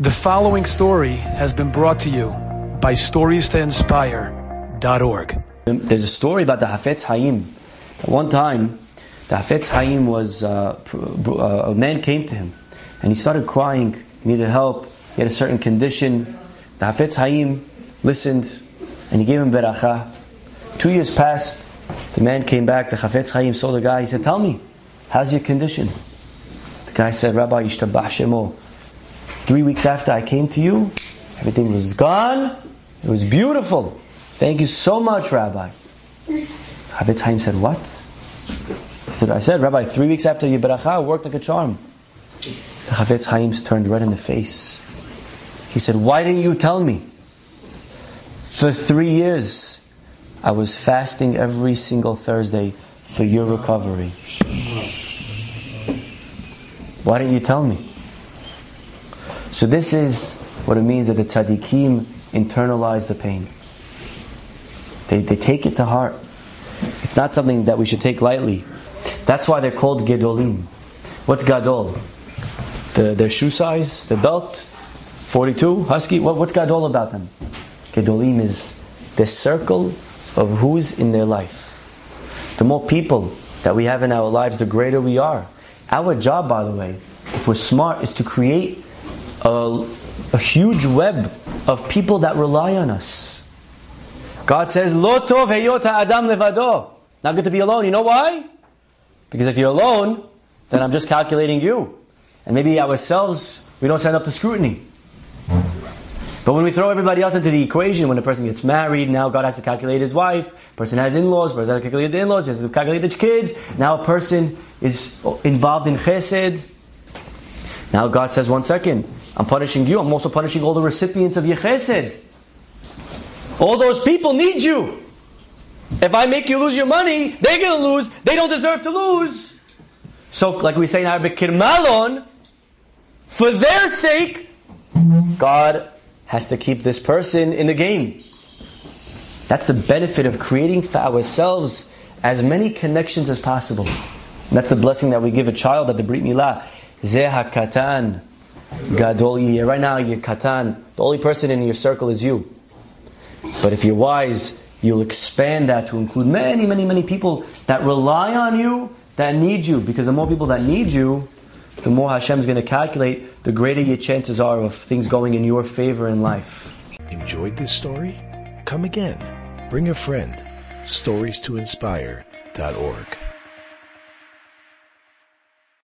The following story has been brought to you by StoriesToInspire.org. There's a story about the Hafetz Haim. At one time, the Hafetz Haim was, uh, uh, a man came to him and he started crying, he needed help, he had a certain condition. The Hafetz Haim listened and he gave him beracha. Two years passed, the man came back, the Hafetz Haim saw the guy, he said, Tell me, how's your condition? The guy said, Rabbi, Yishtabah Shemo. Three weeks after I came to you, everything was gone. It was beautiful. Thank you so much, Rabbi. Hafetz Haim said, What? He said, I said, Rabbi, three weeks after your beracha, worked like a charm. The Hafetz Haim turned red in the face. He said, Why didn't you tell me? For three years, I was fasting every single Thursday for your recovery. Why didn't you tell me? So this is what it means that the tzaddikim internalize the pain. They, they take it to heart. It's not something that we should take lightly. That's why they're called gedolim. What's gadol? The, their shoe size, the belt, 42, husky. What, what's gadol about them? Gedolim is the circle of who's in their life. The more people that we have in our lives, the greater we are. Our job, by the way, if we're smart, is to create a, a huge web of people that rely on us. God says, Lo tov adam levado. Not good to be alone. You know why? Because if you're alone, then I'm just calculating you. And maybe ourselves, we don't stand up to scrutiny. But when we throw everybody else into the equation, when a person gets married, now God has to calculate his wife. Person has in-laws, person has to calculate the in-laws, he has to calculate the kids. Now a person is involved in chesed. Now God says, one second, I'm punishing you, I'm also punishing all the recipients of Yechesed. All those people need you. If I make you lose your money, they're going to lose. They don't deserve to lose. So, like we say in Arabic, kirmalon, for their sake, God has to keep this person in the game. That's the benefit of creating for ourselves as many connections as possible. And that's the blessing that we give a child at the Brit Milah. Zeh katan gadol Right now, you're katan. The only person in your circle is you. But if you're wise, you'll expand that to include many, many, many people that rely on you, that need you. Because the more people that need you, the more Hashem's going to calculate, the greater your chances are of things going in your favor in life. Enjoyed this story? Come again. Bring a friend. Stories to inspire.org.